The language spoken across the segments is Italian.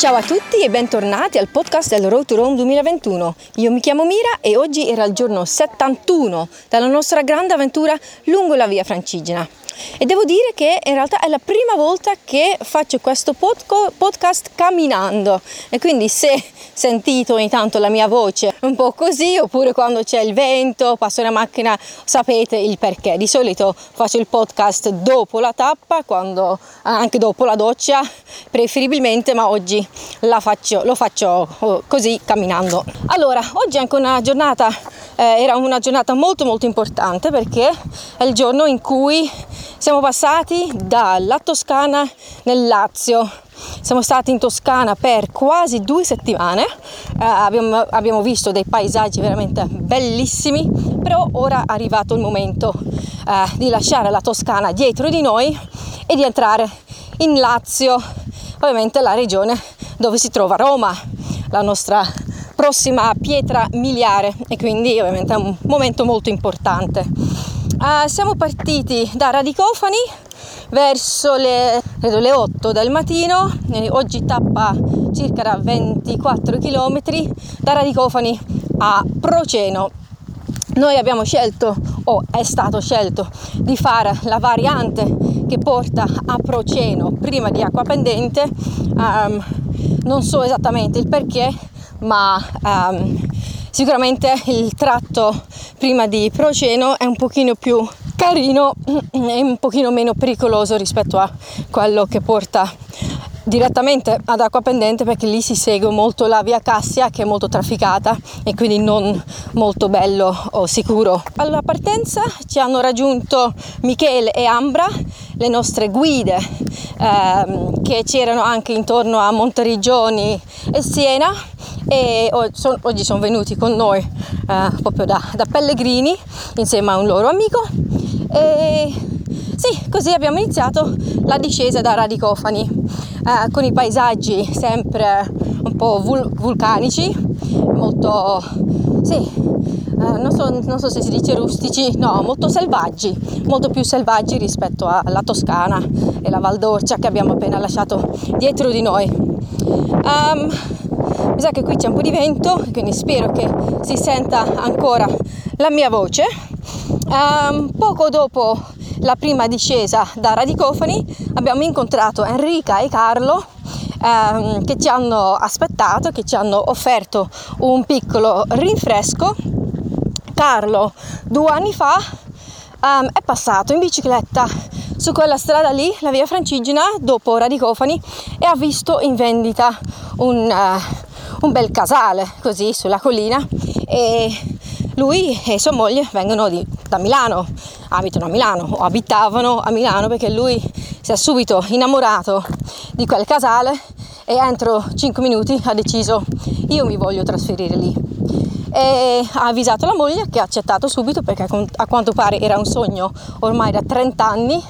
Ciao a tutti e bentornati al podcast del Road to Rome 2021. Io mi chiamo Mira e oggi era il giorno 71 della nostra grande avventura lungo la via Francigena. E devo dire che in realtà è la prima volta che faccio questo podcast camminando e quindi se sentite ogni tanto la mia voce un po' così oppure quando c'è il vento, passo una macchina, sapete il perché. Di solito faccio il podcast dopo la tappa, quando, anche dopo la doccia preferibilmente, ma oggi faccio, lo faccio oh, così camminando. Allora, oggi è anche una giornata eh, era una giornata molto molto importante perché è il giorno in cui siamo passati dalla Toscana nel Lazio. Siamo stati in Toscana per quasi due settimane, eh, abbiamo, abbiamo, visto dei paesaggi veramente bellissimi, però ora è arrivato il momento eh, di lasciare la Toscana dietro di noi e di entrare in Lazio, ovviamente la regione dove si trova Roma, la nostra prossima pietra miliare e quindi ovviamente è un momento molto importante. Uh, siamo partiti da Radicofani verso le, credo, le 8 del mattino, oggi tappa circa da 24 km da Radicofani a Proceno. Noi abbiamo scelto, o è stato scelto, di fare la variante che porta a Proceno prima di Acqua Pendente. Um, non so esattamente il perché, ma um, sicuramente il tratto prima di Proceno è un pochino più carino e un pochino meno pericoloso rispetto a quello che porta direttamente ad acqua pendente perché lì si segue molto la via Cassia che è molto trafficata e quindi non molto bello o sicuro. Alla partenza ci hanno raggiunto Michele e Ambra, le nostre guide ehm, che c'erano anche intorno a Monteriggioni e Siena e oggi sono venuti con noi eh, proprio da, da pellegrini insieme a un loro amico e sì, così abbiamo iniziato la discesa da Radicofani eh, con i paesaggi sempre un po' vul- vulcanici, molto, sì, eh, non, so, non, so, se si dice rustici, no, molto selvaggi, molto più selvaggi rispetto alla Toscana e la Val d'Orcia che abbiamo appena lasciato dietro di noi. Um, mi sa che qui c'è un po' di vento, quindi spero che si senta ancora la mia voce. Um, poco dopo la prima discesa da Radicofani abbiamo incontrato Enrica e Carlo um, che ci hanno aspettato, che ci hanno offerto un piccolo rinfresco. Carlo due anni fa um, è passato in bicicletta su quella strada lì, la via Francigena, dopo Radicofani e ha visto in vendita un, uh, un bel casale così sulla collina e lui e sua moglie vengono di, da Milano, abitano a Milano o abitavano a Milano perché lui si è subito innamorato di quel casale e entro 5 minuti ha deciso io mi voglio trasferire lì e ha avvisato la moglie che ha accettato subito perché a quanto pare era un sogno ormai da 30 anni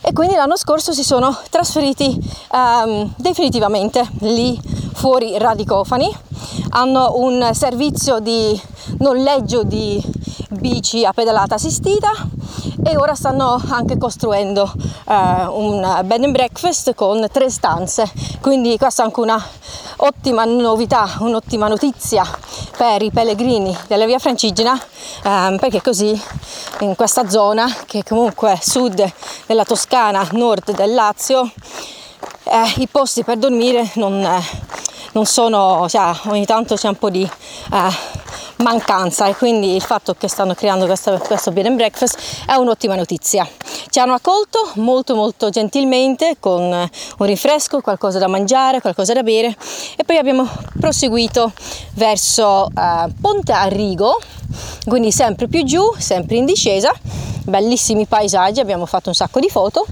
e quindi l'anno scorso si sono trasferiti um, definitivamente lì fuori Radicofani hanno un servizio di noleggio di bici a pedalata assistita e ora stanno anche costruendo eh, un bed and breakfast con tre stanze. Quindi questa è anche una ottima novità un'ottima notizia per i pellegrini della via Francigena eh, perché così in questa zona che comunque è sud della Toscana nord del Lazio eh, i posti per dormire non, eh, non sono cioè, ogni tanto c'è un po' di eh, mancanza e quindi il fatto che stanno creando questa, questo bed and breakfast è un'ottima notizia. Ci hanno accolto molto molto gentilmente con un rinfresco, qualcosa da mangiare, qualcosa da bere e poi abbiamo proseguito verso eh, Ponte Arrigo, quindi sempre più giù, sempre in discesa, bellissimi paesaggi, abbiamo fatto un sacco di foto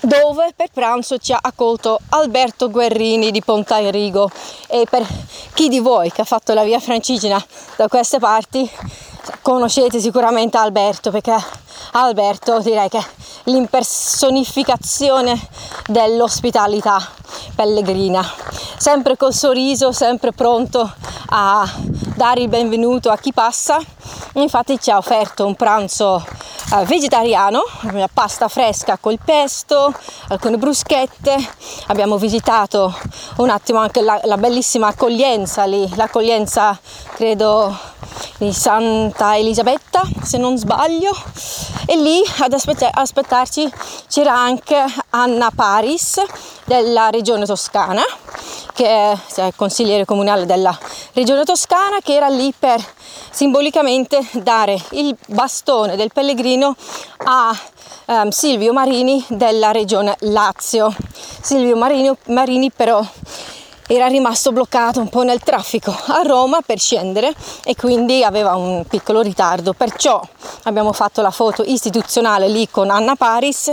dove per pranzo ci ha accolto Alberto Guerrini di Pontairigo e per chi di voi che ha fatto la via Francigena da queste parti conoscete sicuramente Alberto perché Alberto direi che è l'impersonificazione dell'ospitalità pellegrina sempre col sorriso sempre pronto a dare il benvenuto a chi passa. Infatti ci ha offerto un pranzo eh, vegetariano, una pasta fresca col pesto, alcune bruschette. Abbiamo visitato un attimo anche la, la bellissima accoglienza lì, l'accoglienza credo di Santa Elisabetta, se non sbaglio. E lì ad aspett- aspettarci c'era anche Anna Paris della regione toscana, che è cioè, consigliere comunale della regione toscana, che era lì per simbolicamente dare il bastone del pellegrino a um, Silvio Marini della regione Lazio. Silvio Marini, Marini però era rimasto bloccato un po' nel traffico a Roma per scendere e quindi aveva un piccolo ritardo. Perciò abbiamo fatto la foto istituzionale lì con Anna Paris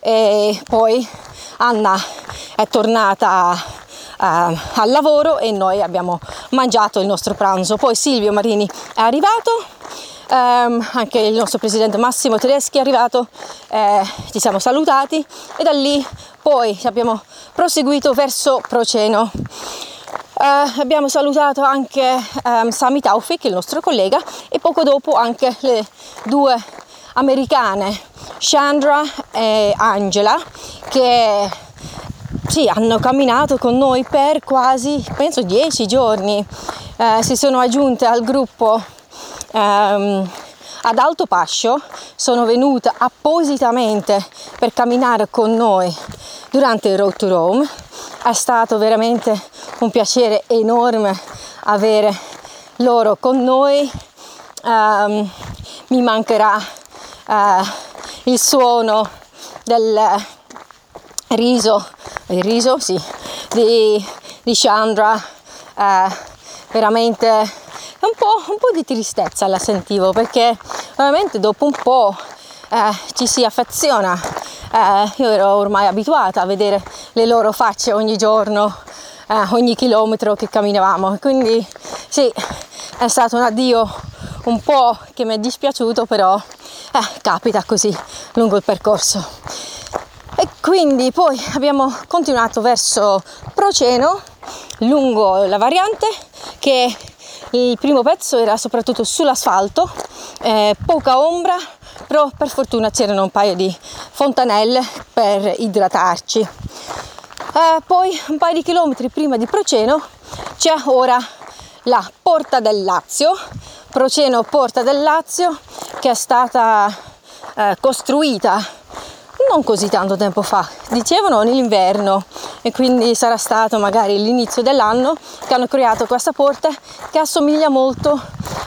e poi Anna è tornata al lavoro e noi abbiamo mangiato il nostro pranzo. Poi Silvio Marini è arrivato Um, anche il nostro presidente Massimo Tedeschi è arrivato, eh, ci siamo salutati e da lì poi abbiamo proseguito verso Proceno. Uh, abbiamo salutato anche um, Sami Taufik, il nostro collega, e poco dopo anche le due americane, Chandra e Angela, che sì, hanno camminato con noi per quasi, penso, dieci giorni. Uh, si sono aggiunte al gruppo um, ad Alto Pascio sono venuta appositamente per camminare con noi durante il Road to Rome. È stato veramente un piacere enorme avere loro con noi. Um, mi mancherà uh, il suono del riso, il riso sì, di, di Chandra, uh, veramente un po', un po', di tristezza la sentivo perché ovviamente dopo un po' eh, ci si affeziona. Eh, io ero ormai abituata a vedere le loro facce ogni giorno, eh, ogni chilometro che camminavamo. Quindi sì, è stato un addio un po' che mi è dispiaciuto, però eh, capita così lungo il percorso. E quindi poi abbiamo continuato verso Proceno lungo la variante che il primo pezzo era soprattutto sull'asfalto, eh, poca ombra, però per fortuna c'erano un paio di fontanelle per idratarci. Eh, poi un paio di chilometri prima di Proceno c'è ora la Porta del Lazio, Proceno Porta del Lazio, che è stata eh, costruita non così tanto tempo fa, dicevano nell'inverno e quindi sarà stato magari l'inizio dell'anno che hanno creato questa porta che assomiglia molto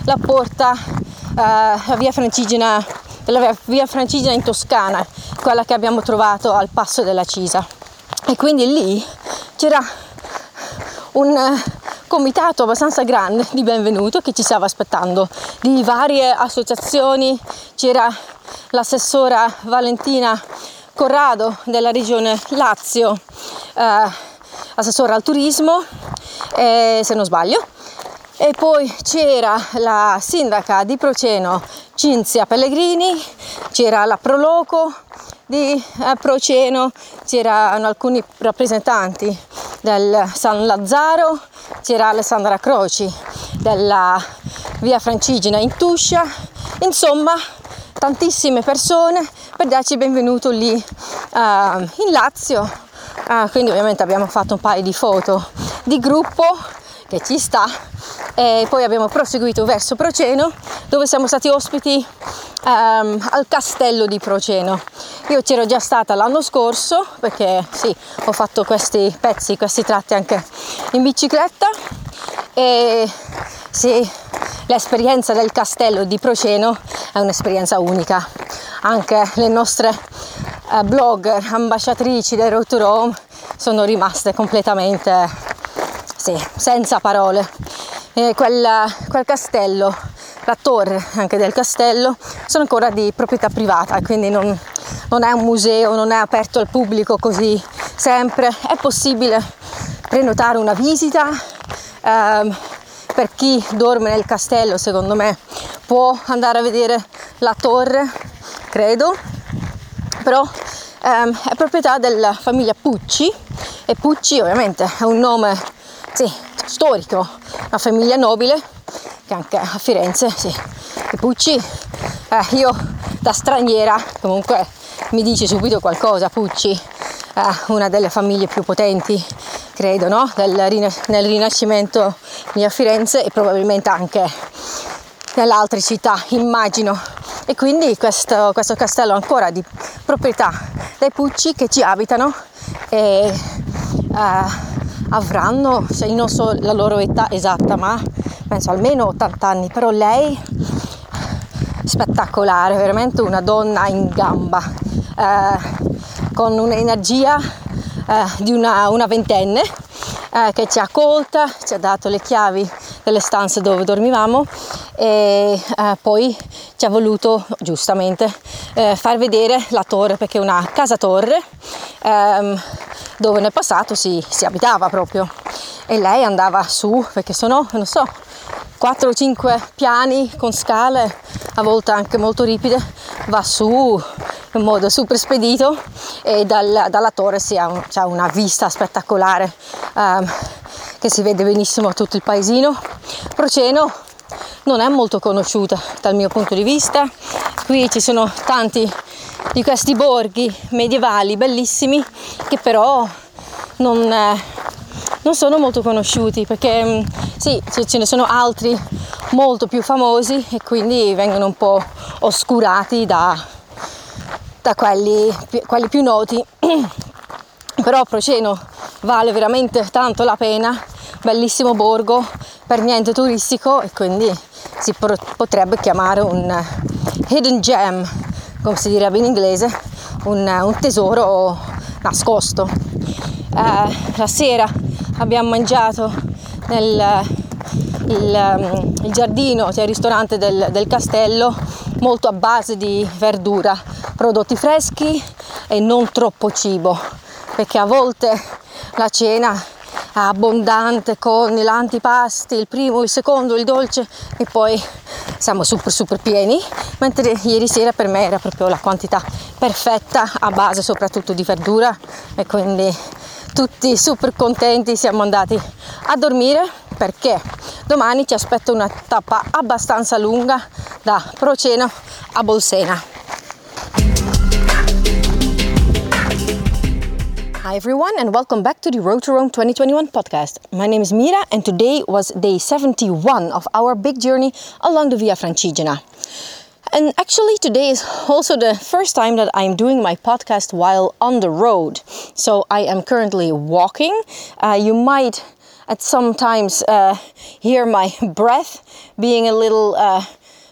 alla porta uh, via Francigena, della via Francigena in Toscana, quella che abbiamo trovato al passo della Cisa. E quindi lì c'era un comitato abbastanza grande di benvenuto che ci stava aspettando, di varie associazioni, c'era l'assessora Valentina Corrado della regione Lazio, eh, assessore al turismo, eh, se non sbaglio. E poi c'era la sindaca di Proceno Cinzia Pellegrini, c'era la Proloco di eh, Proceno, c'erano alcuni rappresentanti del San Lazzaro, c'era Alessandra Croci della via Francigena in Tuscia, insomma tantissime persone per darci il benvenuto lì uh, in Lazio. Uh, quindi ovviamente abbiamo fatto un paio di foto di gruppo che ci sta e poi abbiamo proseguito verso Proceno dove siamo stati ospiti um, al castello di Proceno. Io c'ero già stata l'anno scorso perché sì, ho fatto questi pezzi, questi tratti anche in bicicletta e sì, l'esperienza del castello di Proceno è un'esperienza unica. Anche le nostre eh, blogger, ambasciatrici del Road to Rome sono rimaste completamente sì, senza parole. E quel, quel castello, la torre anche del castello, sono ancora di proprietà privata, quindi non, non è un museo, non è aperto al pubblico così sempre. È possibile prenotare una visita. Ehm, per chi dorme nel castello, secondo me, può andare a vedere la torre, credo, però ehm, è proprietà della famiglia Pucci e Pucci ovviamente è un nome sì, storico, una famiglia nobile perché anche a Firenze sì, i Pucci, eh, io da straniera comunque mi dice subito qualcosa, Pucci, eh, una delle famiglie più potenti credo no? Del, nel Rinascimento lì a Firenze e probabilmente anche nelle altre città, immagino. E quindi questo, questo castello ancora di proprietà dei Pucci che ci abitano e eh, avranno, cioè io non so la loro età esatta, ma penso almeno 80 anni, però lei spettacolare, veramente una donna in gamba, eh, con un'energia eh, di una, una ventenne eh, che ci ha accolta, ci ha dato le chiavi delle stanze dove dormivamo e eh, poi ci ha voluto giustamente eh, far vedere la torre perché è una casa torre ehm, dove nel passato si, si abitava proprio e lei andava su perché sono, non so, 4 o 5 piani con scale, a volte anche molto ripide, va su in modo super spedito e dal, dalla torre si ha, un, c'è una vista spettacolare um, che si vede benissimo tutto il paesino. Proceno non è molto conosciuta dal mio punto di vista, qui ci sono tanti di questi borghi medievali bellissimi che però non, eh, non sono molto conosciuti perché mm, sì, ce ne sono altri molto più famosi e quindi vengono un po' oscurati da, da quelli, quelli più noti. Però Proceno vale veramente tanto la pena, bellissimo borgo, per niente turistico e quindi si potrebbe chiamare un hidden gem, come si direbbe in inglese, un, un tesoro nascosto. Eh, la sera abbiamo mangiato nel il, il giardino, cioè il ristorante del, del castello, molto a base di verdura, prodotti freschi e non troppo cibo, perché a volte la cena abbondante con l'antipasti, il primo, il secondo, il dolce e poi siamo super super pieni, mentre ieri sera per me era proprio la quantità perfetta a base soprattutto di verdura e quindi tutti super contenti siamo andati a dormire perché domani ci aspetta una tappa abbastanza lunga da Proceno a Bolsena. Hi everyone and welcome back to the Road to Rome 2021 podcast. My name is Mira and today was day 71 of our big journey along the Via Francigena. And actually, today is also the first time that I'm doing my podcast while on the road. So I am currently walking. Uh, you might at some times uh, hear my breath being a little uh,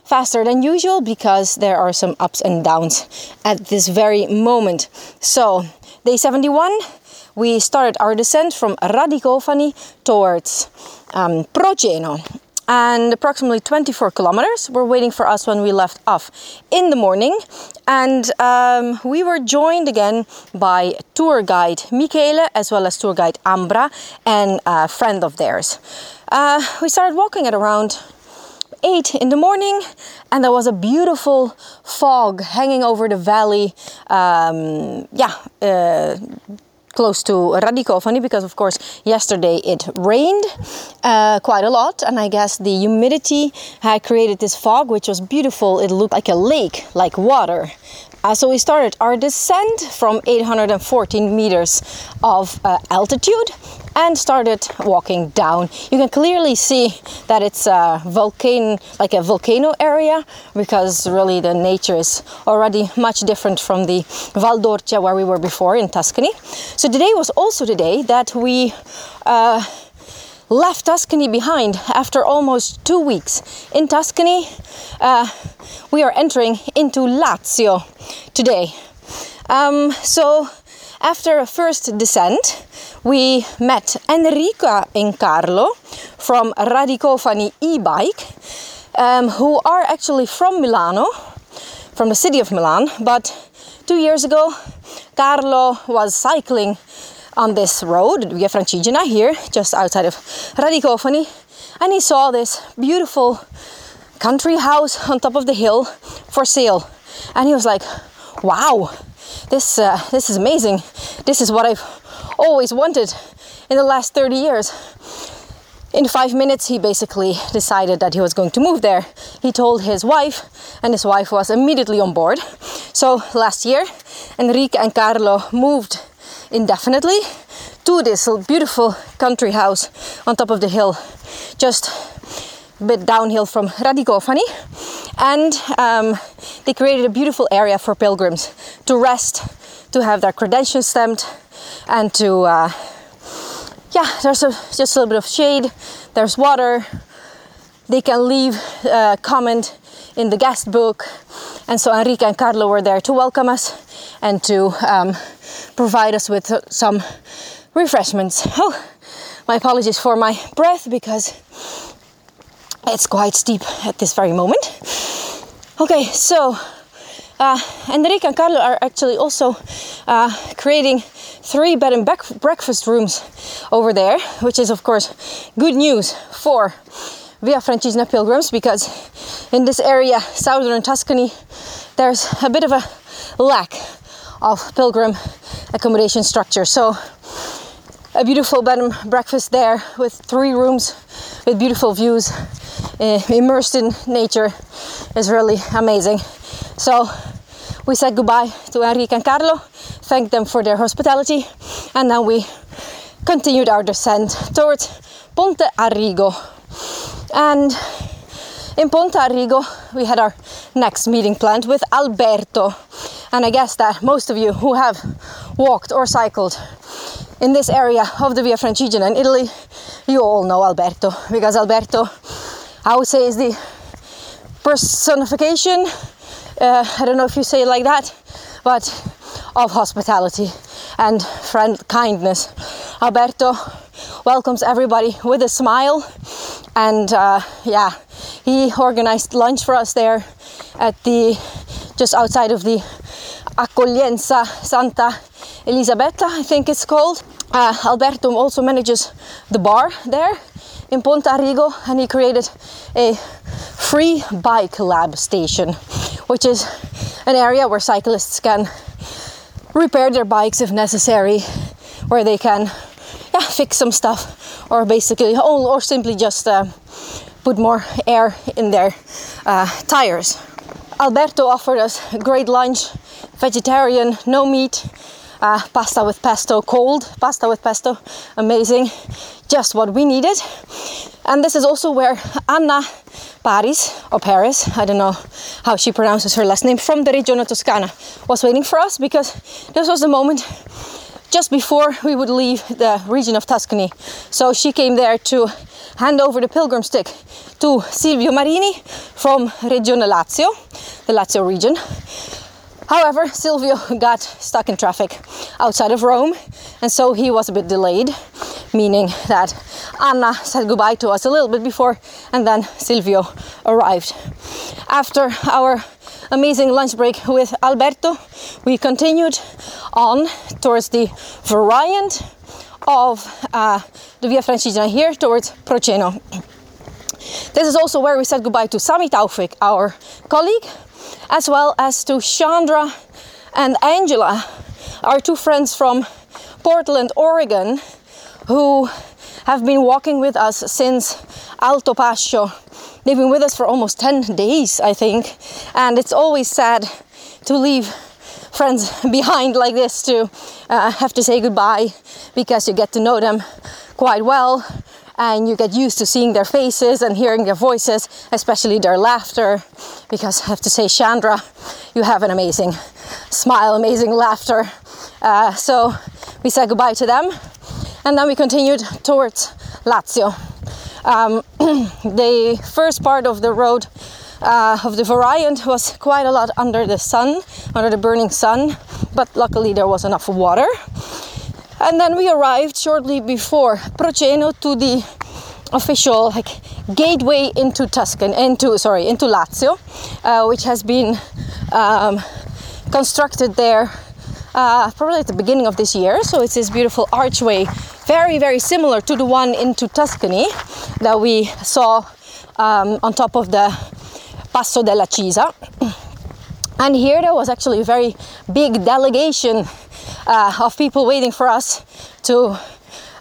faster than usual because there are some ups and downs at this very moment. So, day 71, we started our descent from Radicofani towards um, Proceno and approximately 24 kilometers were waiting for us when we left off in the morning. And um, we were joined again by tour guide Michele as well as tour guide Ambra and a friend of theirs. Uh, we started walking at around 8 in the morning and there was a beautiful fog hanging over the valley um, yeah uh, close to Radicofani because, of course, yesterday it rained uh, quite a lot, and I guess the humidity had created this fog, which was beautiful. It looked like a lake, like water. Uh, so we started our descent from 814 meters of uh, altitude and started walking down. You can clearly see that it's a volcano, like a volcano area, because really the nature is already much different from the Val d'Orcia where we were before in Tuscany. So today was also the day that we. Uh, left Tuscany behind after almost two weeks. In Tuscany, uh, we are entering into Lazio today. Um, so, after a first descent, we met Enrica and Carlo from Radicofani e-bike, um, who are actually from Milano, from the city of Milan. But two years ago, Carlo was cycling on this road, Via Francigena, here, just outside of Radicofani, and he saw this beautiful country house on top of the hill for sale. And he was like, wow, this, uh, this is amazing. This is what I've always wanted in the last 30 years. in five minutes, he basically decided that he was going to move there. He told his wife, and his wife was immediately on board. So last year, Enrique and Carlo moved indefinitely to this beautiful country house on top of the hill, just a bit downhill from Radicofani. And um, they created a beautiful area for pilgrims to rest, to have their credentials stamped, and to uh, yeah, there's a, just a little bit of shade, there's water. They can leave a comment in the guest book. And so Enrique and Carlo were there to welcome us and to um, provide us with some refreshments. Oh, my apologies for my breath because it's quite steep at this very moment. Okay, so uh, Enrique and Carlo are actually also uh, creating three bed and breakfast rooms over there, which is, of course, good news for Via Francigena pilgrims because in this area, southern Tuscany, there's a bit of a lack of pilgrim accommodation structure. So, a beautiful bed and breakfast there with three rooms with beautiful views, uh, immersed in nature, is really amazing. So, we said goodbye to Enrique and Carlo thanked them for their hospitality, and then we continued our descent towards Ponte Arrigo. And in Ponte Arrigo, we had our next meeting planned with Alberto. And I guess that most of you who have walked or cycled in this area of the Via Francigena in Italy, you all know Alberto because Alberto, I would say, is the personification. Uh, I don't know if you say it like that, but of hospitality and friend kindness. Alberto welcomes everybody with a smile, and uh, yeah, he organized lunch for us there at the just outside of the Accoglienza Santa Elisabetta, I think it's called. Uh, Alberto also manages the bar there in Ponte Arrigo, and he created a free bike lab station, which is an area where cyclists can repair their bikes if necessary, where they can yeah, fix some stuff or basically, or simply just uh, put more air in their uh, tires. Alberto offered us a great lunch, vegetarian, no meat, uh, pasta with pesto, cold pasta with pesto, amazing, just what we needed. And this is also where Anna Paris or Paris, I don't know how she pronounces her last name, from the Regione Toscana, was waiting for us because this was the moment just before we would leave the region of Tuscany. So she came there to hand over the pilgrim stick to Silvio Marini from Regione Lazio, the Lazio region. However, Silvio got stuck in traffic outside of Rome, and so he was a bit delayed, meaning that Anna said goodbye to us a little bit before, and then Silvio arrived. After our amazing lunch break with Alberto, we continued on towards the variant of uh, the Via Francigena here towards Proceno. This is also where we said goodbye to Sami Taufik, our colleague, as well as to Chandra and Angela, our two friends from Portland, Oregon, who have been walking with us since Alto Pascio. They've been with us for almost 10 days, I think, and it's always sad to leave friends behind like this to uh, have to say goodbye because you get to know them quite well and you get used to seeing their faces and hearing their voices, especially their laughter. Because I have to say, Chandra, you have an amazing smile, amazing laughter. Uh, so we said goodbye to them, and then we continued towards Lazio. Um, the first part of the road uh, of the variant was quite a lot under the sun, under the burning sun, but luckily there was enough water. And then we arrived shortly before Proceno to the official like gateway into Tuscan, into sorry, into Lazio, uh, which has been um, constructed there uh, probably at the beginning of this year. So it's this beautiful archway, very very similar to the one into Tuscany that we saw um, on top of the Passo della Cisa. And here there was actually a very big delegation uh, of people waiting for us to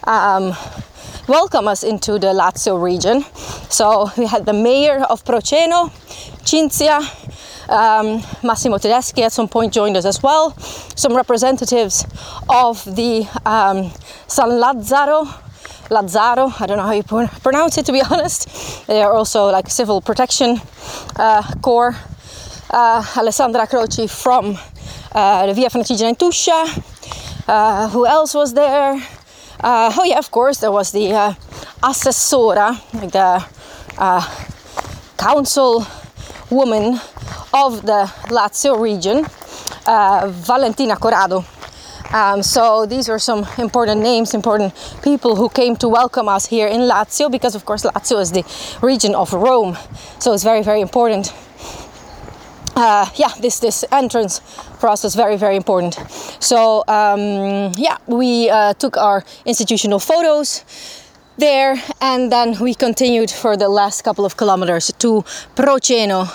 um, welcome us into the Lazio region. So we had the mayor of Proceno, Cinzia, um, Massimo Tedeschi at some point joined us as well. Some representatives of the um, San Lazzaro. Lazzaro, I don't know how you pronounce it to be honest. They are also like civil protection uh, corps. Uh, Alessandra Croci from uh, the Via Francigena in Tuscia. Uh, who else was there? Uh, oh yeah, of course, there was the uh, assessora, like the council woman of the Lazio region, uh, Valentina Corrado. Um, so these were some important names, important people who came to welcome us here in Lazio because, of course, Lazio is the region of Rome. So it's very, very important. Uh, yeah, this this entrance for us was very, very important. So um, yeah, we uh, took our institutional photos there and then we continued for the last couple of kilometers to Proceno.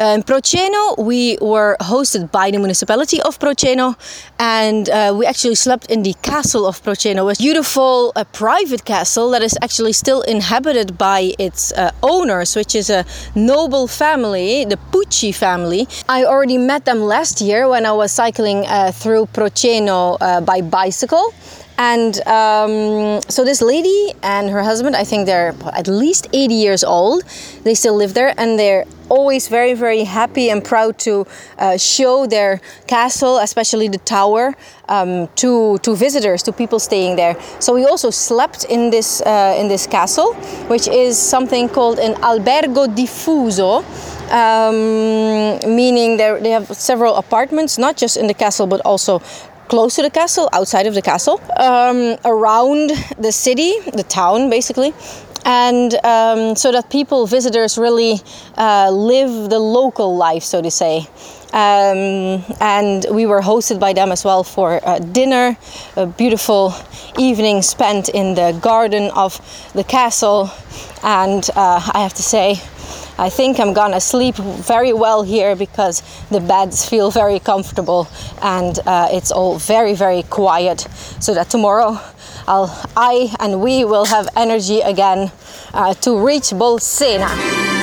Uh, in Proceno, we were hosted by the municipality of Proceno and uh, we actually slept in the castle of Proceno, a beautiful uh, private castle that is actually still inhabited by its uh, owners, which is a noble family, the Pucci family. I already met them last year when I was cycling uh, through Proceno by bicycle and um, so this lady and her husband, I think they're at least 80 years old. They still live there and they're always very, very happy and proud to uh, show their castle, especially the tower, um, to, to visitors, to people staying there. So we also slept in this, uh, in this castle, which is something called an albergo diffuso. Um, meaning they have several apartments, not just in the castle, but also close to the castle, outside of the castle, um, around the city, the town basically, and um, so that people, visitors, really uh, live the local life, so to say. Um, and we were hosted by them as well for uh, dinner, a beautiful evening spent in the garden of the castle. And uh, I have to say, I think I'm gonna sleep very well here because the beds feel very comfortable and uh, it's all very, very quiet. So that tomorrow I'll, I and we will have energy again uh, to reach Bolsena.